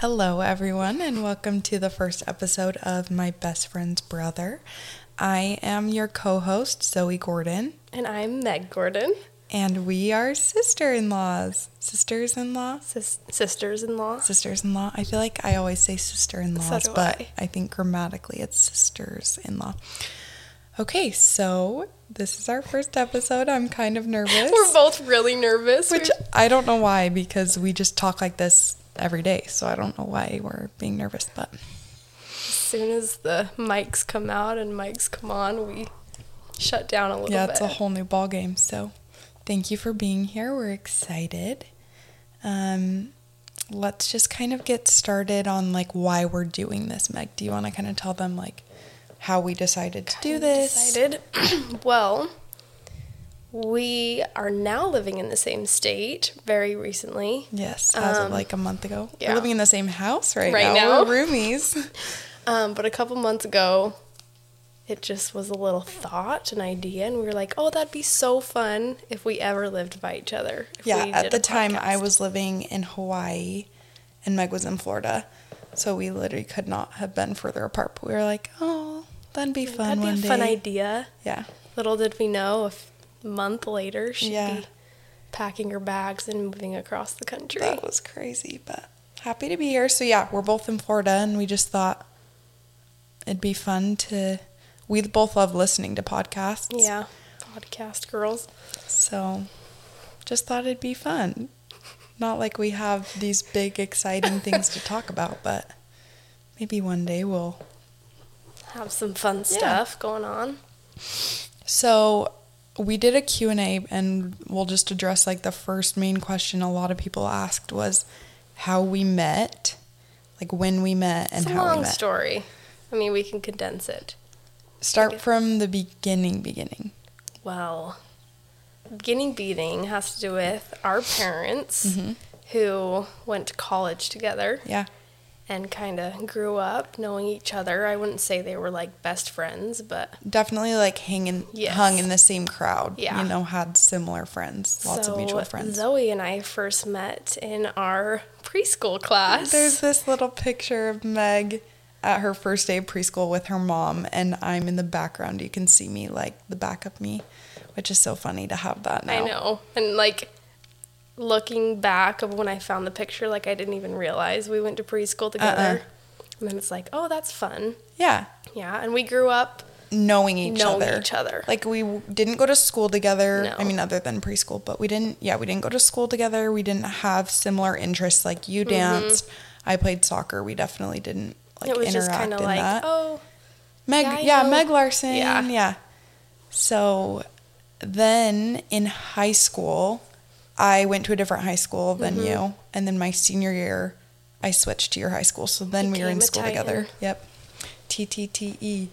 Hello, everyone, and welcome to the first episode of My Best Friend's Brother. I am your co host, Zoe Gordon, And I'm Meg Gordon, and we are sister in laws. Sisters in law? sis- sisters in law. Sisters in law. I feel like I always say sister in laws, do but I. I think grammatically it's sisters in law. Okay, so this is our first episode. I'm kind of nervous. We're both really nervous. Which I don't know why because we just talk like this every day. So I don't know why we're being nervous, but as soon as the mics come out and mics come on, we shut down a little yeah, bit. it's a whole new ball game. So thank you for being here. We're excited. Um, let's just kind of get started on like why we're doing this. Meg, do you want to kind of tell them like how we decided to do this? Decided. well, we are now living in the same state very recently. Yes, as of Um, like a month ago. yeah. We're living in the same house right, Right now. now. We're roomies. Um, but a couple months ago, it just was a little thought, an idea, and we were like, "Oh, that'd be so fun if we ever lived by each other." if yeah, at the time I was living in Hawaii and Meg was in Florida. So we literally could not have been further apart. But we were like, oh, that'd be fun That'd be one a day. fun idea. Yeah. Little did we know, a f- month later, she'd Yeah. be packing her bags and moving across the country. That was crazy, but happy to be here. So yeah, we're both in Florida and we just thought it'd be fun to we both love listening to podcasts. yeah, podcast girls. So just thought it'd be fun. Not like we have these big exciting things to talk about, but maybe one day we'll Have some fun Yeah. stuff going on. So we did a Q&A and we'll just address like the first main question a lot of people asked was how we met, like when we met and it's a how we long met. story. I mean, we can condense it. Start Okay. from the beginning beginning. Well, beginning beating has to do with our parents Mm-hmm. who went to college together Yeah. And kind of grew up knowing each other. I wouldn't say they were like best friends, but Definitely like hanging Yes. hung in the same crowd. Yeah. You know, had similar friends, lots so of mutual friends. Zoe and I first met in our preschool class. There's this little picture of Meg at her first day of preschool with her mom, and I'm in the background. You can see me, like the back of me, which is so funny to have that now. I know. And like looking back of when I found the picture, like I didn't even realize we went to preschool together. And then it's like, oh, that's fun. Yeah, Yeah. And we grew up knowing each knowing other. each other. Like we didn't go to school together. No. I mean, other than preschool, but we didn't. Yeah, we didn't go to school together. We didn't have similar interests. Like you danced, I played soccer. We definitely didn't like Mm-hmm. it was interact just kind of in like, that. oh, Meg, Yeah, yeah, Meg Larson. Yeah. Yeah. So then in high school, I went to a different high school than Mm-hmm. you. And then my senior year, I switched to your high school. So then we were in school together. Yep. TTTE. E.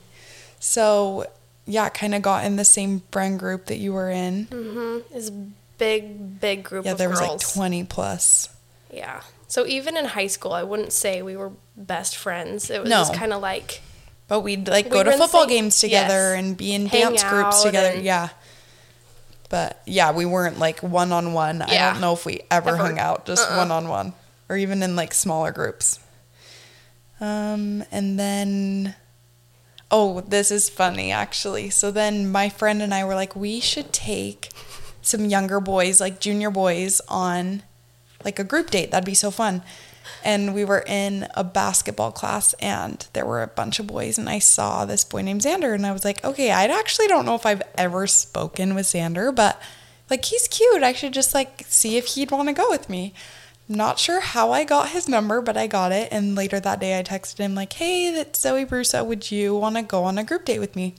So yeah, kind of got in the same friend group that you were in. mm-hmm. Is big, big group Yeah, there was girls. like 20 plus. Yeah. So even in high school, I wouldn't say we were best friends. It was No. just kind of like, But we'd like We go to football same- games together yes. and be in dance groups together. Yeah. But yeah, we weren't like one on one. I don't know if we ever, Ever. hung out just one on one or even in like smaller groups. Um, and then, oh, this is funny actually. So then my friend and I were like, we should take some younger boys, like junior boys, on like a group date. That'd be so fun. And we were in a basketball class, and there were a bunch of boys, and I saw this boy named Xander, and I was like, okay, I actually don't know if I've ever spoken with Xander, but like he's cute. I should just like see if he'd want to go with me. Not sure how I got his number, but I got it. And later that day, I texted him like, "Hey, that's Zoe Brusa. Would you want to go on a group date with me?"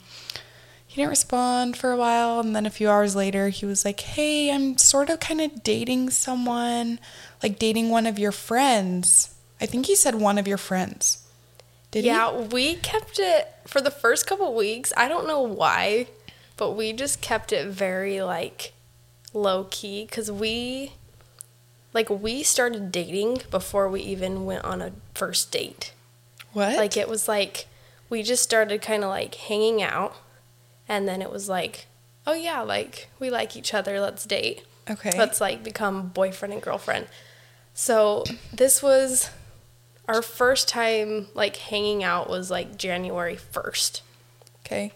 He didn't respond for a while, and then a few hours later, he was like, "Hey, I'm sort of kind of dating someone, like dating one of your friends." I think he said one of your friends. Did yeah, we kept it for the first couple weeks. I don't know why, but we just kept it very like low key because we like we started dating before we even went on a first date. What? Like it was like we just started kind of like hanging out, and then it was like, oh yeah, like we like each other. Let's date. Okay. Let's like become boyfriend and girlfriend. So this was our first time like hanging out was like January 1st. Okay.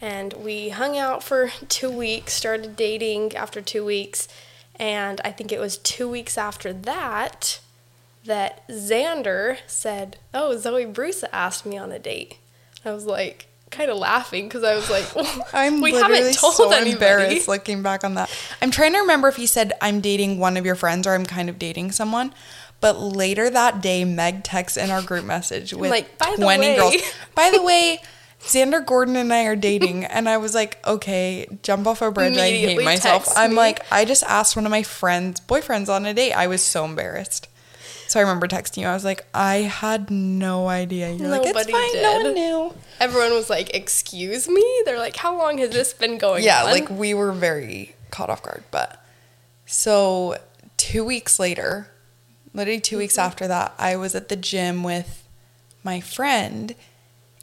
And we hung out for two weeks, started dating after two weeks. And I think it was two weeks after that that Xander said, Oh, Zoe Bruce asked me on a date. I was like, kind of laughing because I was like, well, I'm we literally haven't told so anybody. embarrassed looking back on that. I'm trying to remember if he said I'm dating one of your friends or I'm kind of dating someone. But later that day, Meg texts in our group message with like, "By the 20 way." girls. By the way, Xander Gordon and I are dating. And I was like, okay, jump off a bridge. I hate myself. I'm me. like, I just asked one of my friends' boyfriends on a date. I was so embarrassed. So I remember texting you. I was like, I had no idea. You're like, it's fine. No one knew. Everyone was like, Excuse me? They're like, How long has this been going on? yeah, on? like we were very caught off guard. But so two weeks later, literally 2 weeks mm-hmm. after that, I was at the gym with my friend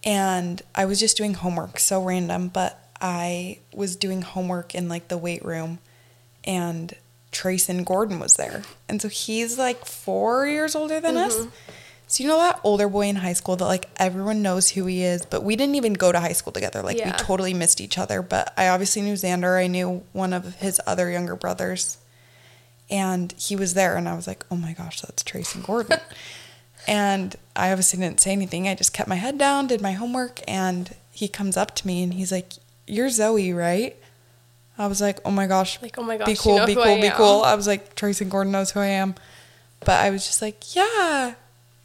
and I was just doing homework, so random, but I was doing homework in like the weight room and Trayson Gordon was there. And so he's like four years older than us. Mm-hmm. So you know that older boy in high school that like everyone knows who he is, but we didn't even go to high school together. Like we totally missed each other. But I obviously knew Xander. I knew one of his other younger brothers. And he was there and I was like, Oh my gosh, that's Trayson Gordon. and I obviously didn't say anything. I just kept my head down, did my homework, and he comes up to me and he's like, You're Zoe, right? I was like, Oh my gosh, Like, oh my gosh, be you cool, know be cool, I be am. cool. I was like, Tracy Gordon knows who I am. But I was just like, yeah.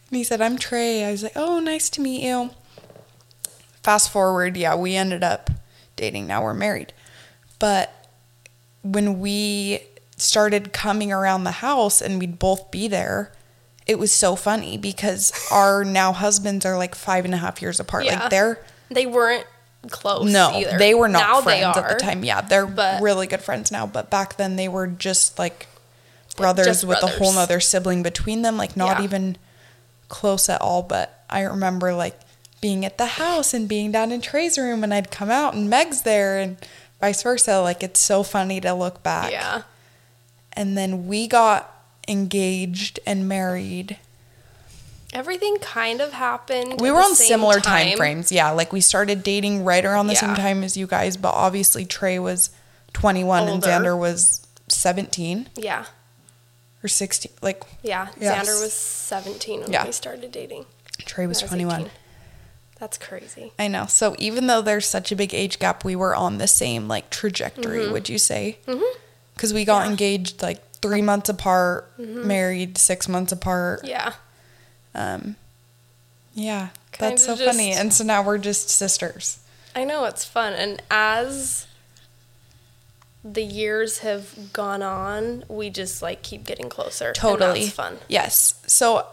And he said, I'm Trey. I was like, oh, nice to meet you. Fast forward, yeah, we ended up dating. Now we're married. But when we started coming around the house and we'd both be there, it was so funny because our now husbands are like five and a half years apart. Yeah. Like they're they weren't close no, either. they were not now friends they at the time. Yeah, they're but- really good friends now. But back then, they were just like brothers Just with a whole brothers. nother sibling between them. Like not Yeah. even close at all. But I remember like being at the house and being down in Trey's room, and I'd come out and Meg's there, and vice versa. Like it's so funny to look back. Yeah. And then we got engaged and married. Everything kind of happened. We were on similar time. frames. Yeah, like we started dating right around the same time as you guys, but obviously Trey was 21 and Xander was 17 Yeah. or 16. Like Yeah. Yes. Xander was 17 when Yeah. we started dating. Trey was I 21. 18. That's crazy. I know. So even though there's such a big age gap, we were on the same like trajectory, would you say? Mhm. Because we got Yeah. engaged like three months apart, married six months apart. Yeah. Um, yeah, that's so funny. And so now we're just sisters. I know it's fun. And as the years have gone on, we just like keep getting closer. totally that's fun. yes so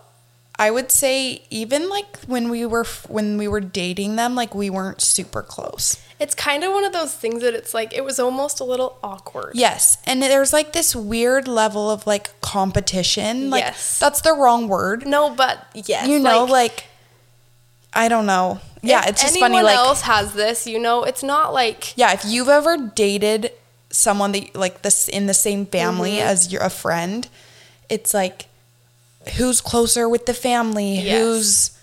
i would say even like when we were when we were dating them like we weren't super close It's kind of one of those things that it's like it was almost a little awkward. yes and there's like this weird level of like competition like Yes. that's the wrong word No, but yes. you know like, i don't know yeah it's just funny like else has this, you know, it's not like yeah if you've ever dated someone that like this in the same family Mm-hmm. as your a friend it's like who's closer with the family Yes. who's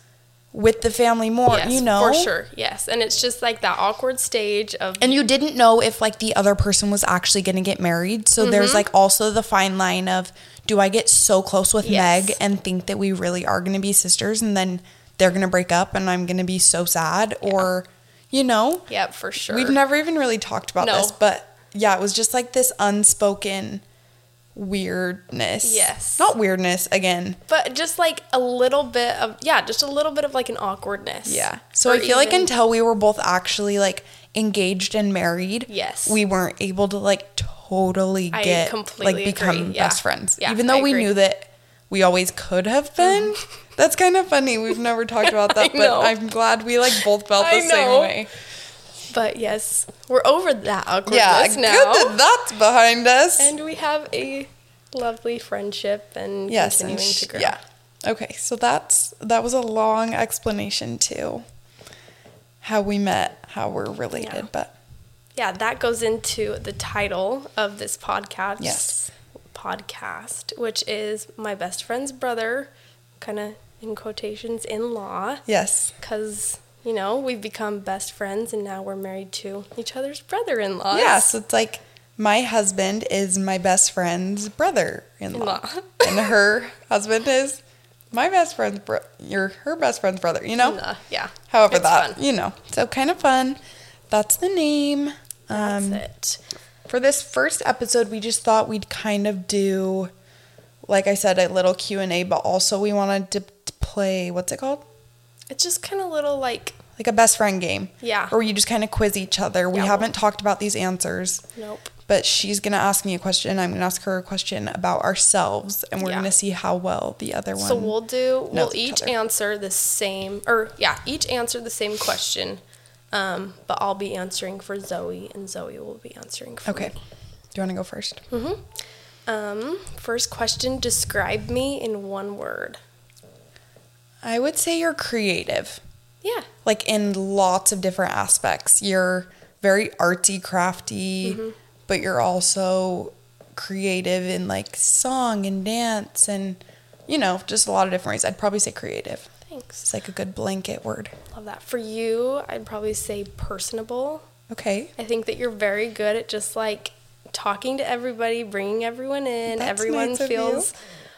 with the family more yes, you know for sure, yes, and it's just like that awkward stage of and you didn't know if like the other person was actually going to get married so there's Mm-hmm. like also the fine line of do i get so close with Yes. meg and think that we really are going to be sisters and then they're going to break up and i'm going to be so sad or you know yeah, for sure. we've never even really talked about No. this but yeah it was just like this unspoken weirdness Yes. not weirdness again but just like a little bit of yeah, just a little bit of like an awkwardness. yeah so Or i feel like until we were both actually like engaged and married Yes. we weren't able to like totally get like become yeah. best friends Yeah, even though I we agree. Mm-hmm. knew that we always could have been that's kind of funny we've never talked about that but i'm glad we like both felt the same way But yes, we're over that awkwardness yeah now. good that that's behind us and we have a lovely friendship and yes and continuing sh- to grow. yeah okay so that's that was a long explanation to how we met how we're related Yeah. but Yeah, that goes into the title of this podcast. Yes. Podcast, which is my best friend's brother, kind of in quotations, in law. Yes. Because, you know, we've become best friends and now we're married to each other's brother in laws. Yeah, so it's like my husband is my best friend's brother-in-law, and her husband is my best friend's bro- your her best friend's brother. You know, Uh, yeah. however It's that fun. you know, so kind of fun. That's the name. That's Um, it. For this first episode, we just thought we'd kind of do, like I said, a little Q and A, but also we wanted to play what's it called? It's just kind of little like, Like a best friend game. Yeah. Or you just kind of quiz each other. We Yeah. haven't talked about these answers. nope. but she's gonna ask me a question. I'm gonna ask her a question about ourselves, and we're Yeah. gonna see how well the other one. So we'll do, we'll each each other. answer the same, or yeah, each answer the same question. Um, but I'll be answering for Zoe and Zoe will be answering for okay. me. Do you want to go first? Mm hmm. Um, first question, describe me in one word. I would say you're creative, Yeah. like in lots of different aspects. You're very artsy, crafty, Mm-hmm. but you're also creative in like song and dance, and you know, just a lot of different ways. I'd probably say creative. Thanks. It's like a good blanket word. Love that. For you, I'd probably say personable. Okay. I think that you're very good at just like talking to everybody, bringing everyone in. That's everyone nice feels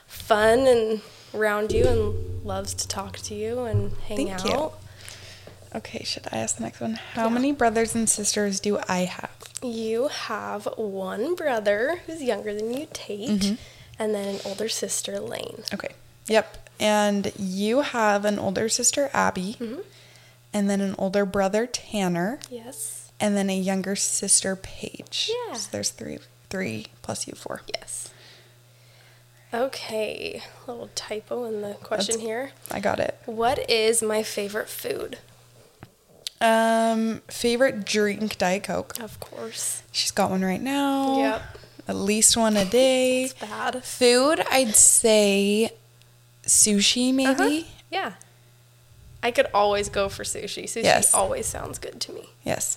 fun and around you and loves to talk to you and hang Thank out. you. Okay, should I ask the next one? How Yeah. many brothers and sisters do I have? You have one brother who's younger than you, Tate, Mm-hmm. and then an older sister, Lane. Okay. Yep. And you have an older sister, Abby, Mm-hmm. and then an older brother, Tanner, Yes. and then a younger sister, Paige. Yeah. So there's three, three plus you, four. Yes. Okay, little typo in the question That's- here. I got it. What is my favorite food? Um, favorite drink, Diet Coke. Of course. She's got one right now. Yep. At least one a day. It's bad. Food, I'd say sushi, maybe. Uh-huh. Yeah. I could always go for sushi. Sushi Yes. always sounds good to me. Yes.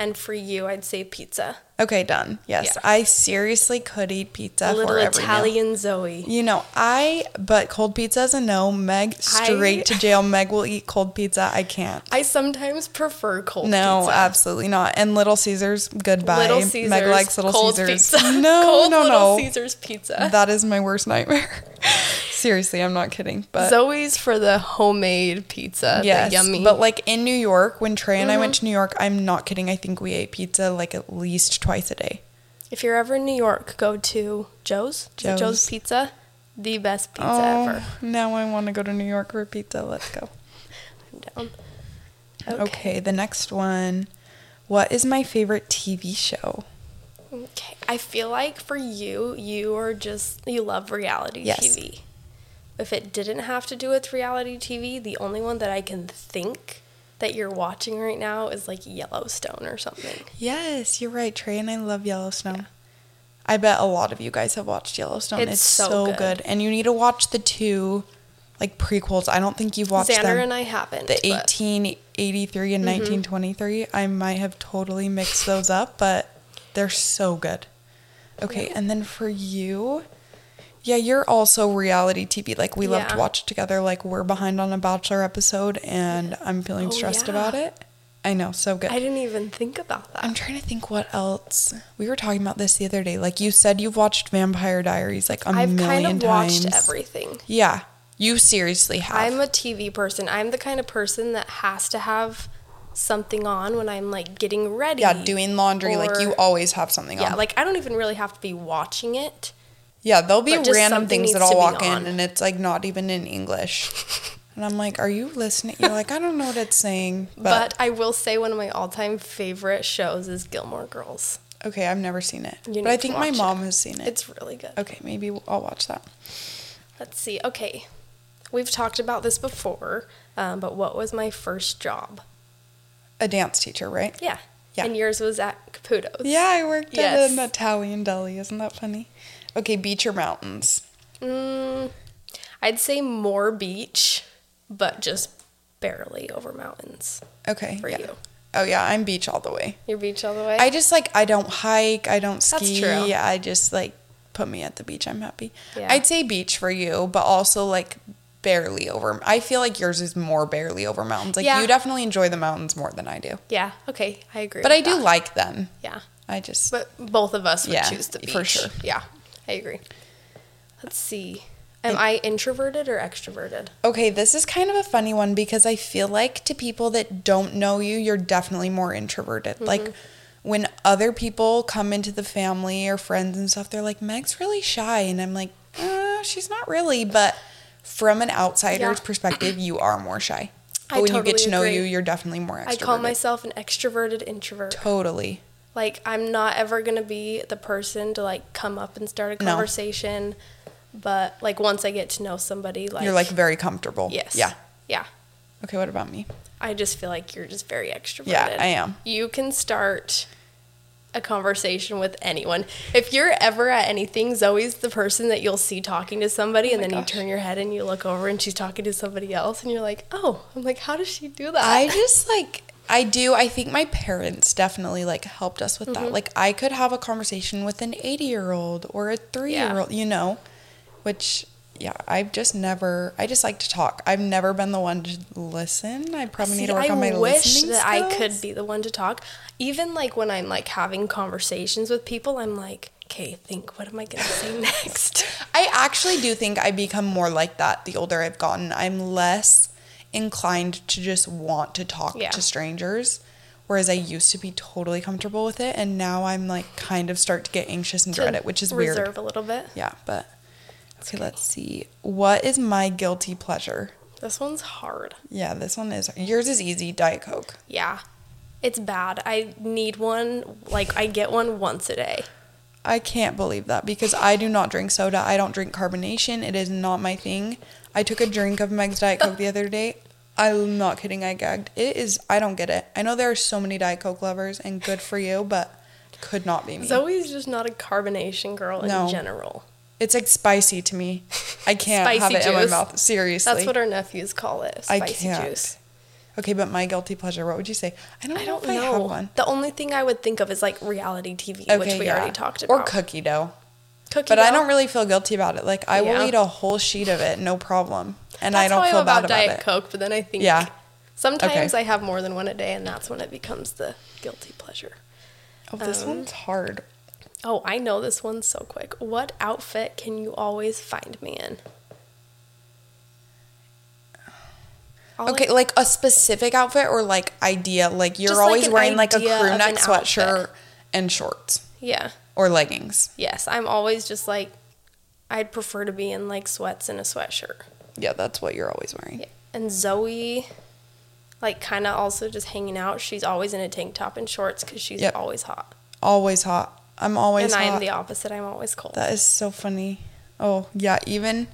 And for you, I'd say pizza. Okay, done. Yes, Yeah. I seriously could eat pizza A little for every meal. Italian Zoe. You know, I but cold pizza is a no. Meg straight I- to jail. Meg will eat cold pizza. I can't. I sometimes prefer cold no, pizza. absolutely not. And Little Caesars, goodbye. Little Caesars. Meg likes Little Caesars. Pizza. No, cold no, Little no. Caesars pizza. That is my worst nightmare. Seriously, I'm not kidding. But Zoe's for the homemade pizza. yes, The yummy. Mm-hmm. but like in New York, when Trey and I went to New York, I'm not kidding. I think we ate pizza like at least twice a day. if you're ever in New York, go to Joe's. Joe's. Joe's Pizza. The best pizza oh, ever. now I want to go to New York for pizza. Let's go. I'm down. Okay. the next one. What is my favorite TV show? Okay. I feel like for you, you are just you love reality Yes. TV. If it didn't have to do with reality TV, the only one that I can think that you're watching right now is like Yellowstone or something. Yes, you're right. Trey and I love Yellowstone. I bet a lot of you guys have watched Yellowstone. It's, It's so, so good. good. And you need to watch the two like prequels. I don't think you've watched Xander them. and I haven't. the but 1883 and mm-hmm. 1923. I might have totally mixed those up, but they're so good. Okay, Yeah. and then for you, yeah, you're also reality TV. Like we love to watch together. Like we're behind on a Bachelor episode, and I'm feeling Oh, stressed yeah. about it. I know, so good. I didn't even think about that. I'm trying to think what else. We were talking about this the other day. Like you said, you've watched Vampire Diaries like a I've million kind of times. watched everything. Yeah, you seriously have. I'm a TV person. I'm the kind of person that has to have something on when I'm like getting ready. yeah, doing laundry. like you always have something on. Yeah, like I don't even really have to be watching it. Yeah, there'll be random things that I'll walk in and it's like not even in English. And I'm like, are you listening? You're like, I don't know what it's saying. But, But, I will say one of my all-time favorite shows is Gilmore Girls. okay, I've never seen it. You but I think my watch it. mom has seen it. It's really good. okay, maybe I'll watch that. Let's see. Okay, we've talked about this before, um, but what was my first job? A dance teacher, right? Yeah. Yeah. And yours was at Caputo's. Yeah, I worked Yes. at an Italian deli. Isn't that funny? Okay, beach or mountains? Mm, I'd say more beach, but just barely over mountains Okay. for yeah. you. Oh yeah, I'm beach all the way. Your beach all the way? I just like I don't hike, I don't ski. That's true. I just like put me at the beach. I'm happy. Yeah. I'd say beach for you, but also like barely over. I feel like yours is more barely over mountains. Like Yeah. you definitely enjoy the mountains more than I do. Yeah. Okay. I agree. But I do that. like them. Yeah. I just But both of us would Yeah, choose the beach. for sure. Yeah. I agree. Let's see. Am I introverted or extroverted? Okay, this is kind of a funny one because I feel like to people that don't know you, you're definitely more introverted. Mm-hmm. Like when other people come into the family or friends and stuff, they're like, Meg's really shy. And I'm like, uh, she's not really. But from an outsider's Yeah. perspective, you are more shy. But I when you get totally to know agree. you, you're definitely more extroverted. I call myself an extroverted introvert. Totally. Like I'm not ever gonna be the person to like come up and start a No. conversation, but like once I get to know somebody, like you're like very comfortable. yes, Yeah. yeah. Okay, what about me? I just feel like you're just very extroverted. Yeah, I am. You can start a conversation with anyone. If you're ever at anything, Zoe's the person that you'll see talking to somebody, oh and Oh my then gosh. you turn your head and you look over and she's talking to somebody else, and you're like, oh, I'm like, how does she do that? I just like I do. I think my parents definitely like helped us with Mm-hmm. that. Like I could have a conversation with an 80 year old or a three year old, you know, which yeah, I've just never. I just like to talk. I've never been the one to listen. I probably need to work I on my listening. I wish that I could be the one to talk. Even like when I'm like having conversations with people, I'm like, okay, think, what am I gonna say next? I actually do think I become more like that the older I've gotten. I'm less inclined to just want to talk Yeah. to strangers. Whereas I used to be totally comfortable with it, and now I'm like kind of start to get anxious and dread it, which is reserve weird. Reserve a little bit. Yeah, but okay, let's see. What is my guilty pleasure? This one's hard. Yeah, this one is yours is easy. Diet Coke. Yeah, it's bad. I need one. Like I get one once a day. I can't believe that because I do not drink soda. I don't drink carbonation. It is not my thing. I took a drink of Meg's Diet Coke the other day. I'm not kidding. I gagged. It is. I don't get it. I know there are so many Diet Coke lovers, and good for you, but could not be me. Zoe's just not a carbonation girl in No. general. it's like spicy to me. I can't have it in my mouth. Seriously, That's what our nephews call it. I Spicy can't. juice. Okay, but my guilty pleasure. What would you say? I don't I know don't I know. one. The only thing I would think of is like reality TV, Okay, which we yeah. already talked about. Or cookie dough. Cookie But I don't really feel guilty about it. Like I will eat a whole sheet of it, no problem, and That's I don't feel bad about Diet it. Coke, but then I think Yeah. sometimes Okay. I have more than one a day, and that's when it becomes the guilty pleasure. Oh, this Um, one's hard. Oh, I know this one's so quick. What outfit can you always find me in? I'll, Okay, like a specific outfit or like idea. Like you're Just, like, always wearing like a crew neck sweatshirt outfit. and shorts yeah. Or leggings. Yes, I'm always just like, I'd prefer to be in like sweats and a sweatshirt. Yeah, that's what you're always wearing. Yeah. And Zoe, like, kind of also just hanging out. She's always in a tank top and shorts because she's Yep. always hot. Always hot. I'm always and hot. I'm the opposite. I'm always cold. that is so funny. Oh yeah, even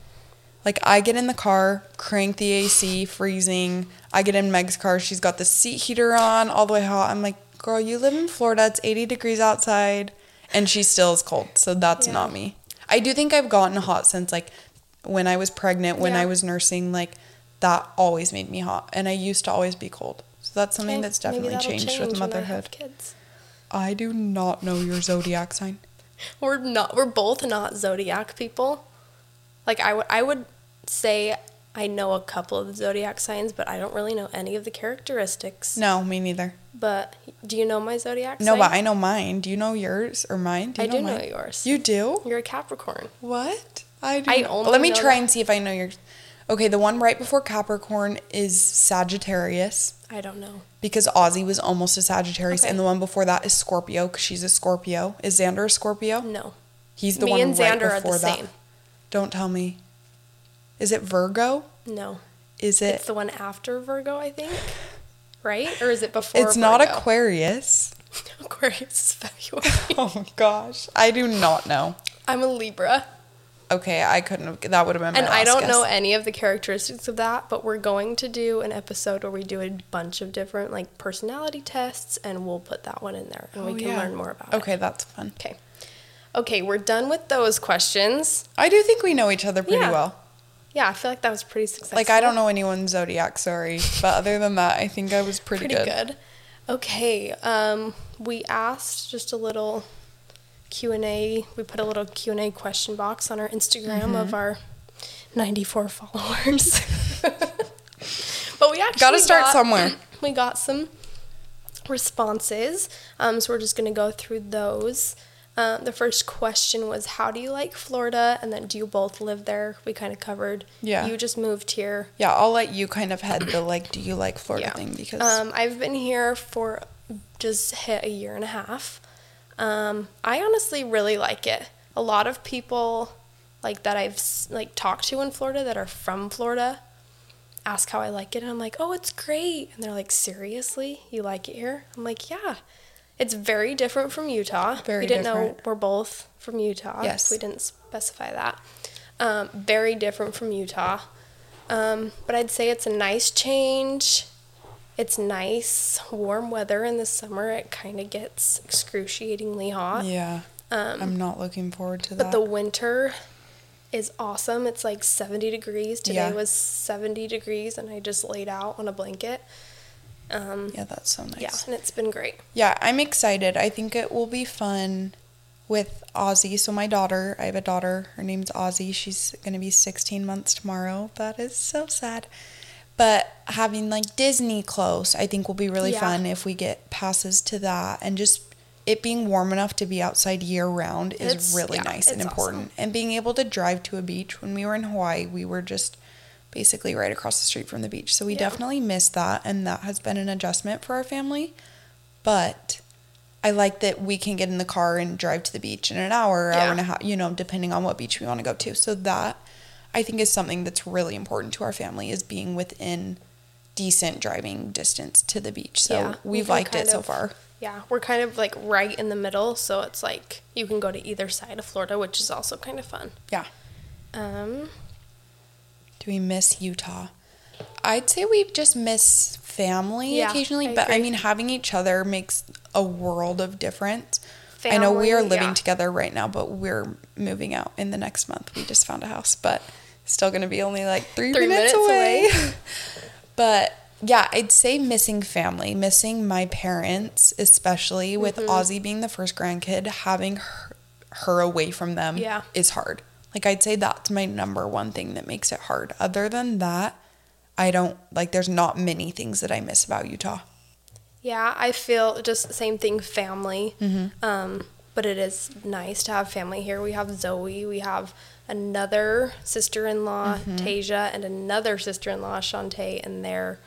like I get in the car, crank the AC, freezing. I get in Meg's car. She's got the seat heater on, all the way hot. I'm like, girl, you live in Florida. It's 80 degrees outside, and she still is cold. So that's Yeah. not me. I do think I've gotten hot since like when I was pregnant, when Yeah. I was nursing. Like that always made me hot, and I used to always be cold. So that's something Okay, that's definitely changed change with I motherhood. kids. I do not know your zodiac sign. We're not. We're both not zodiac people. Like I would. I would say I know a couple of the zodiac signs, but I don't really know any of the characteristics. No, me neither. But do you know my zodiac No, sign? but I know mine. Do you know yours or mine? Do you I do know yours. You do? You're a Capricorn. What? I do. I only Let me know try that- and see if I know yours. Okay, the one right before Capricorn is Sagittarius I don't know. because Ozzy was almost a Sagittarius, Okay. and the one before that is Scorpio because she's a Scorpio. Is Xander a Scorpio? No. He's the Me one and right Xander are before the that. same. Don't tell me. Is it Virgo? No. Is it? It's the one after Virgo, I think. Right? Or is it before? It's not Aquarius. Aquarius is February. Oh gosh, I do not know. I'm a Libra. Okay, I couldn't have. That would have been my And I don't guess. know any of the characteristics of that, but we're going to do an episode where we do a bunch of different like personality tests and we'll put that one in there and Oh, we can yeah. learn more about it. Okay, that's fun. Okay. Okay, we're done with those questions. I do think we know each other pretty Yeah. well. Yeah, I feel like that was pretty successful. Like I don't know anyone's zodiac, sorry, but other than that, I think I was pretty, good. pretty good. good. Okay, um, we asked just a little Q and A. We put a little Q and A question box on our Instagram Mm-hmm. of our 94 followers. but we actually Gotta start got- somewhere. We got some responses, um, so we're just gonna go through those. Um, the first question was, "How do you like Florida?" And then, "Do you both live there?" We kind of covered. Yeah. You just moved here. Yeah, I'll let you kind of head the like, do you like Florida Yeah. thing because Um, I've been here for just hit a year and a half. Um, I honestly really like it. A lot of people like that I've like talked to in Florida that are from Florida ask how I like it, and I'm like, oh, it's great. And they're like, seriously, you like it here? I'm like, yeah. It's very different from Utah. Very we didn't know we're both from Utah. Yes. We didn't specify that. Um, very different from Utah. Um, but I'd say it's a nice change. It's nice, warm weather in the summer. It kind of gets excruciatingly hot. yeah, Um, I'm not looking forward to but that. But the winter is awesome. It's like 70 degrees. Today Yeah. was 70 degrees, and I just laid out on a blanket. Um, yeah, that's so nice. yeah, and it's been great. Yeah, I'm excited. I think it will be fun with Ozzy. So my daughter, I have a daughter. Her name's Ozzy. She's gonna be 16 months tomorrow. That is so sad. But having like Disney close, I think will be really Yeah. fun if we get passes to that, and just it being warm enough to be outside year round is It's- really yeah, nice and important. And being able to drive to a beach when we were in Hawaii, we were just basically right across the street from the beach. So we Yeah. definitely missed that, and that has been an adjustment for our family. But I like that we can get in the car and drive to the beach in an hour, hour and a half, you know, depending on what beach we want to go to. So that I think is something that's really important to our family is being within decent driving distance to the beach. So Yeah, we we've liked it kind so far. Yeah, we're kind of like right in the middle, so it's like you can go to either side of Florida, which is also kind of fun. Yeah. Um, Do we miss Utah? I'd say we just miss family Yeah, occasionally, I but I mean, having each other makes a world of difference. I know we are living yeah. together right now, but we're moving out in the next month. We just found a house, but still going to be only like three, Three minutes, minutes away. away. but yeah, I'd say missing family, missing my parents, especially with Mm-hmm. Ozzy being the first grandkid, having her, her away from them Yeah. is hard. Like I'd say that's my number one thing that makes it hard. Other than that, I don't like there's not many things that I miss about Utah. yeah, I feel just the same thing, family. Mm-hmm. Um, but it is nice to have family here. We have Zoe, we have another sister-in-law, Mm-hmm. Tasia, and another sister-in-law, Shantae, and their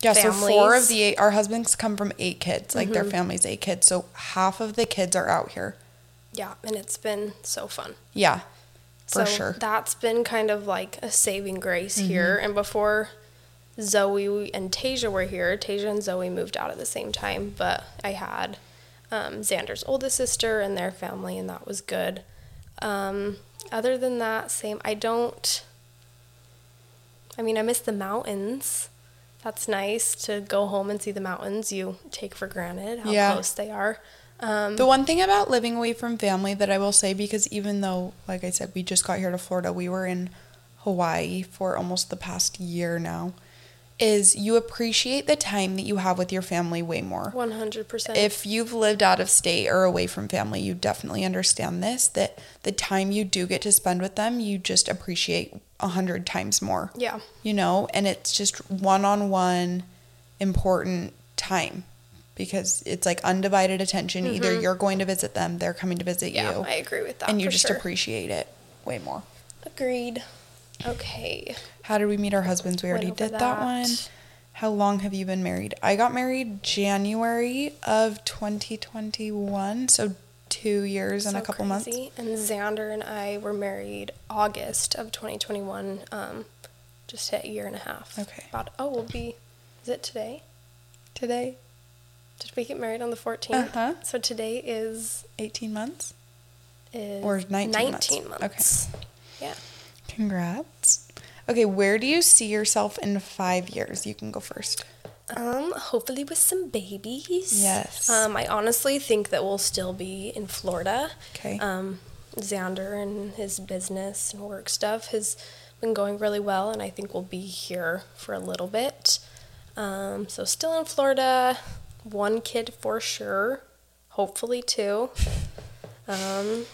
Yeah, so four of the eight our husbands come from eight kids. Like their family's eight kids. So half of the kids are out here. yeah, and it's been so fun. Yeah. For so sure. Mm-hmm. That's been kind of like a saving grace here. And before Zoe and Tasia were here, Tasia and Zoe moved out at the same time, but I had um, Xander's oldest sister and their family, and that was good. Um, other than that, same. I don't. I mean, I miss the mountains. That's nice to go home and see the mountains you take for granted how Yeah. close they are. Um, The one thing about living away from family that I will say, because even though, like I said, we just got here to Florida, we were in Hawaii for almost the past year now, is you appreciate the time that you have with your family way more. 100%. If you've lived out of state or away from family, you definitely understand this that the time you do get to spend with them, you just appreciate a hundred times more. yeah. You know, and it's just one on one important time because it's like undivided attention. Either you're going to visit them, they're coming to visit Mm-hmm. Yeah, you. I agree with that. and you just sure. appreciate it way more. Agreed. Okay. How did we meet our husbands? We Went already did that. one. How long have you been married? I got married January of 2021, so two years and a So couple months. And Xander and I were married August of 2021. Um, just hit a year and a half. Okay. About oh, we'll be. Is it today? Today, Did we get married on the 14th? Uh-huh. So today is 18 months. is Or 19 months. 19 months. Okay. Yeah. Congrats. Okay, where do you see yourself in five years? You can go first. Um, hopefully with some babies. Yes. Um, I honestly think that we'll still be in Florida. Okay. Um, Xander and his business and work stuff has been going really well, and I think we'll be here for a little bit. Um, so still in Florida, one kid for sure, hopefully two. Um,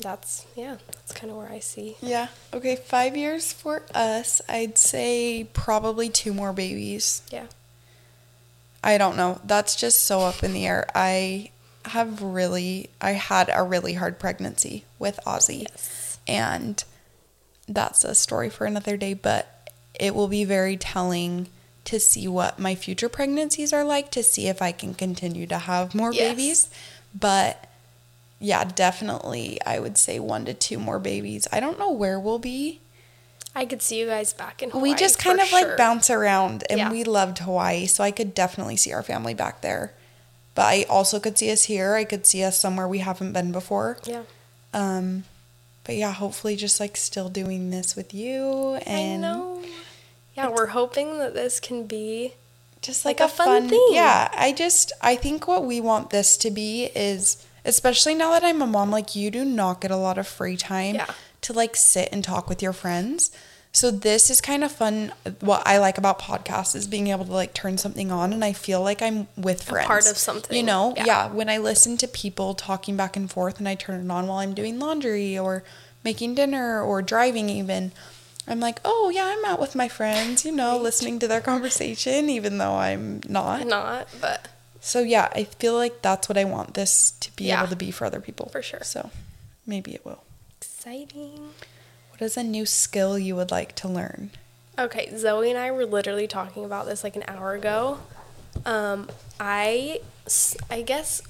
that's yeah, that's kind of where I see. Yeah. Okay, five years for us. I'd say probably two more babies. Yeah. I don't know. That's just so up in the air. I have really, I had a really hard pregnancy with Ozzy. Yes. And that's a story for another day, but it will be very telling to see what my future pregnancies are like to see if I can continue to have more Yes. babies. But yeah, definitely, I would say one to two more babies. I don't know where we'll be. I could see you guys back in Hawaii. we just kind of like bounce around and Yeah. we loved Hawaii, so I could definitely see our family back there. But I also could see us here. I could see us somewhere we haven't been before. Yeah. Um but yeah, hopefully just like still doing this with you and I know. Yeah, we're hoping that this can be just Like like, a a, fun fun, thing. Yeah, I just I think what we want this to be is especially now that I'm a mom, like you do not get a lot of free time Yeah. to like sit and talk with your friends. So this is kind of fun. What I like about podcasts is being able to like turn something on and I feel like I'm with friends. part of something. You know? Yeah. Yeah. When I listen to people talking back and forth and I turn it on while I'm doing laundry or making dinner or driving even. I'm like, oh yeah, I'm out with my friends, you know, listening to their conversation, even though I'm not. not, but So yeah, I feel like that's what I want this to be Yeah. able to be for other people. For sure. So maybe it will. exciting. What is a new skill you would like to learn? Okay, Zoe and I were literally talking about this like an hour ago. Um, I, I guess,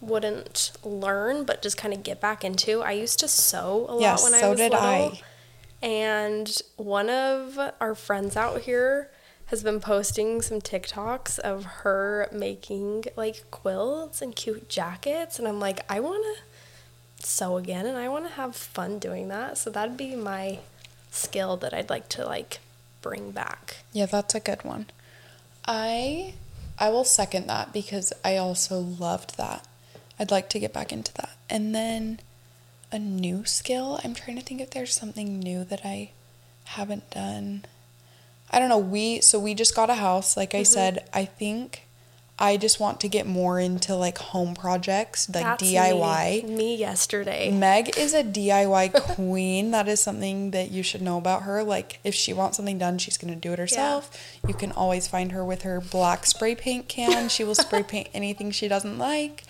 wouldn't learn, but just kind of get back into. I used to sew a lot Yes, when I so was did little. I. And one of our friends out here has been posting some TikToks of her making like quilts and cute jackets. And I'm like, I want to sew again and I want to have fun doing that. So that'd be my skill that I'd like to like bring back. Yeah, that's a good one. I I will second that because I also loved that. I'd like to get back into that. And then a new skill, I'm trying to think if there's something new that I haven't done. I don't know. We so we just got a house, like I mm-hmm. said. I think I just want to get more into like home projects, like That's DIY. Me, me yesterday. Meg is a DIY queen. That is something that you should know about her. Like, if she wants something done, she's going to do it herself. You can always find her with her black spray paint can. She will spray paint anything she doesn't like.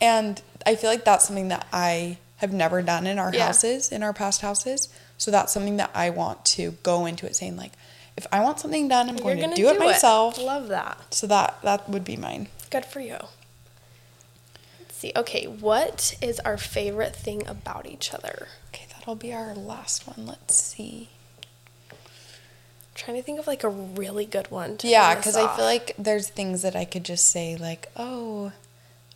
And I feel like that's something that I have never done in our Yeah. houses, in our past houses. So that's something that I want to go into it saying, like, if I want something done, I'm going to gonna do it myself. Love that. So that that would be mine. Good for you. Let's see. Okay, what is our favorite thing about each other? Okay, that'll be our last one. Let's see. I'm trying to think of like a really good one. To Yeah, because I feel like there's things that I could just say, like, oh,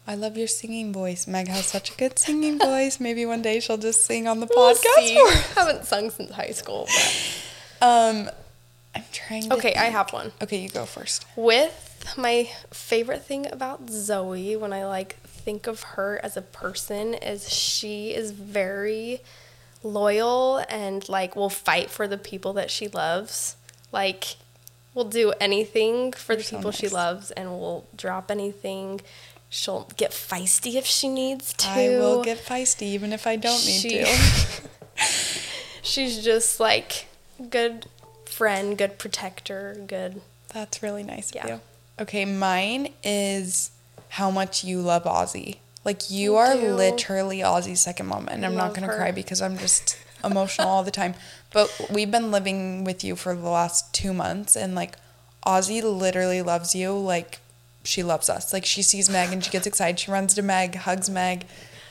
I love your singing voice. Meg has such a good singing voice. Maybe one day she'll just sing on the podcast. us. haven't sung since high school. But. Um, I'm trying to. Okay, I have one. Okay, you go first. With my favorite thing about Zoe, when I like think of her as a person, is she is very loyal and like will fight for the people that she loves. Like, will do anything for the so people she loves and will drop anything. She'll get feisty if she needs to. I will get feisty even if I don't need She- to. She's just like good friend, good protector, good. That's really nice Yeah. of you. Okay, mine is how much you love Ozzy. Like you I are do. literally Ozzy's second mom, and I'm not gonna her. cry because I'm just emotional all the time. But we've been living with you for the last two months, and like Ozzy literally loves you. Like she loves us. Like she sees Meg and she gets excited. She runs to Meg, hugs Meg.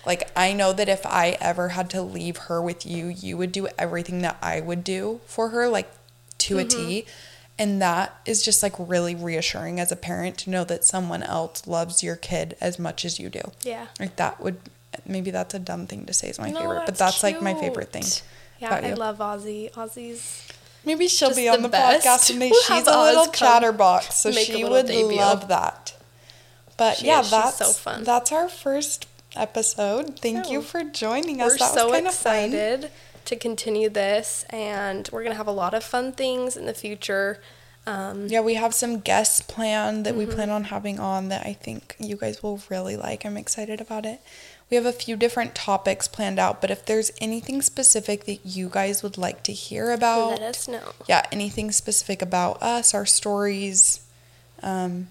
Like I know that if I ever had to leave her with you, you would do everything that I would do for her, like to a T. Mm-hmm. And that is just like really reassuring as a parent to know that someone else loves your kid as much as you do. Yeah. Like that would maybe that's a dumb thing to say is my No, favorite, but that's like my favorite thing. Yeah, I love Ozzy. Ozzy's Maybe she'll be on the the, podcast someday. We'll She's a little chatterbox, so she would debut. love that. But She yeah, is. That's so fun. that's our first episode. Thank Oh. you for joining us. we're that was so excited to continue this, and we're gonna have a lot of fun things in the future. Um, Yeah, we have some guests planned that Mm-hmm. we plan on having on that I think you guys will really like. I'm excited about it. we have a few different topics planned out, but if there's anything specific that you guys would like to hear about, Let us know. yeah, anything specific about us, our stories, um,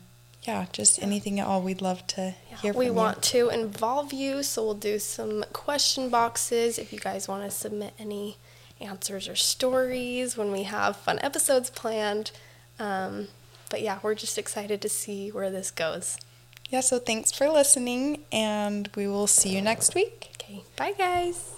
yeah, just anything at all, we'd love to hear from we you. want to involve you, so we'll do some question boxes if you guys want to submit any answers or stories when we have fun episodes planned. Um, but yeah, we're just excited to see where this goes. Yeah, so thanks for listening, and we will see you next week. Okay, bye guys.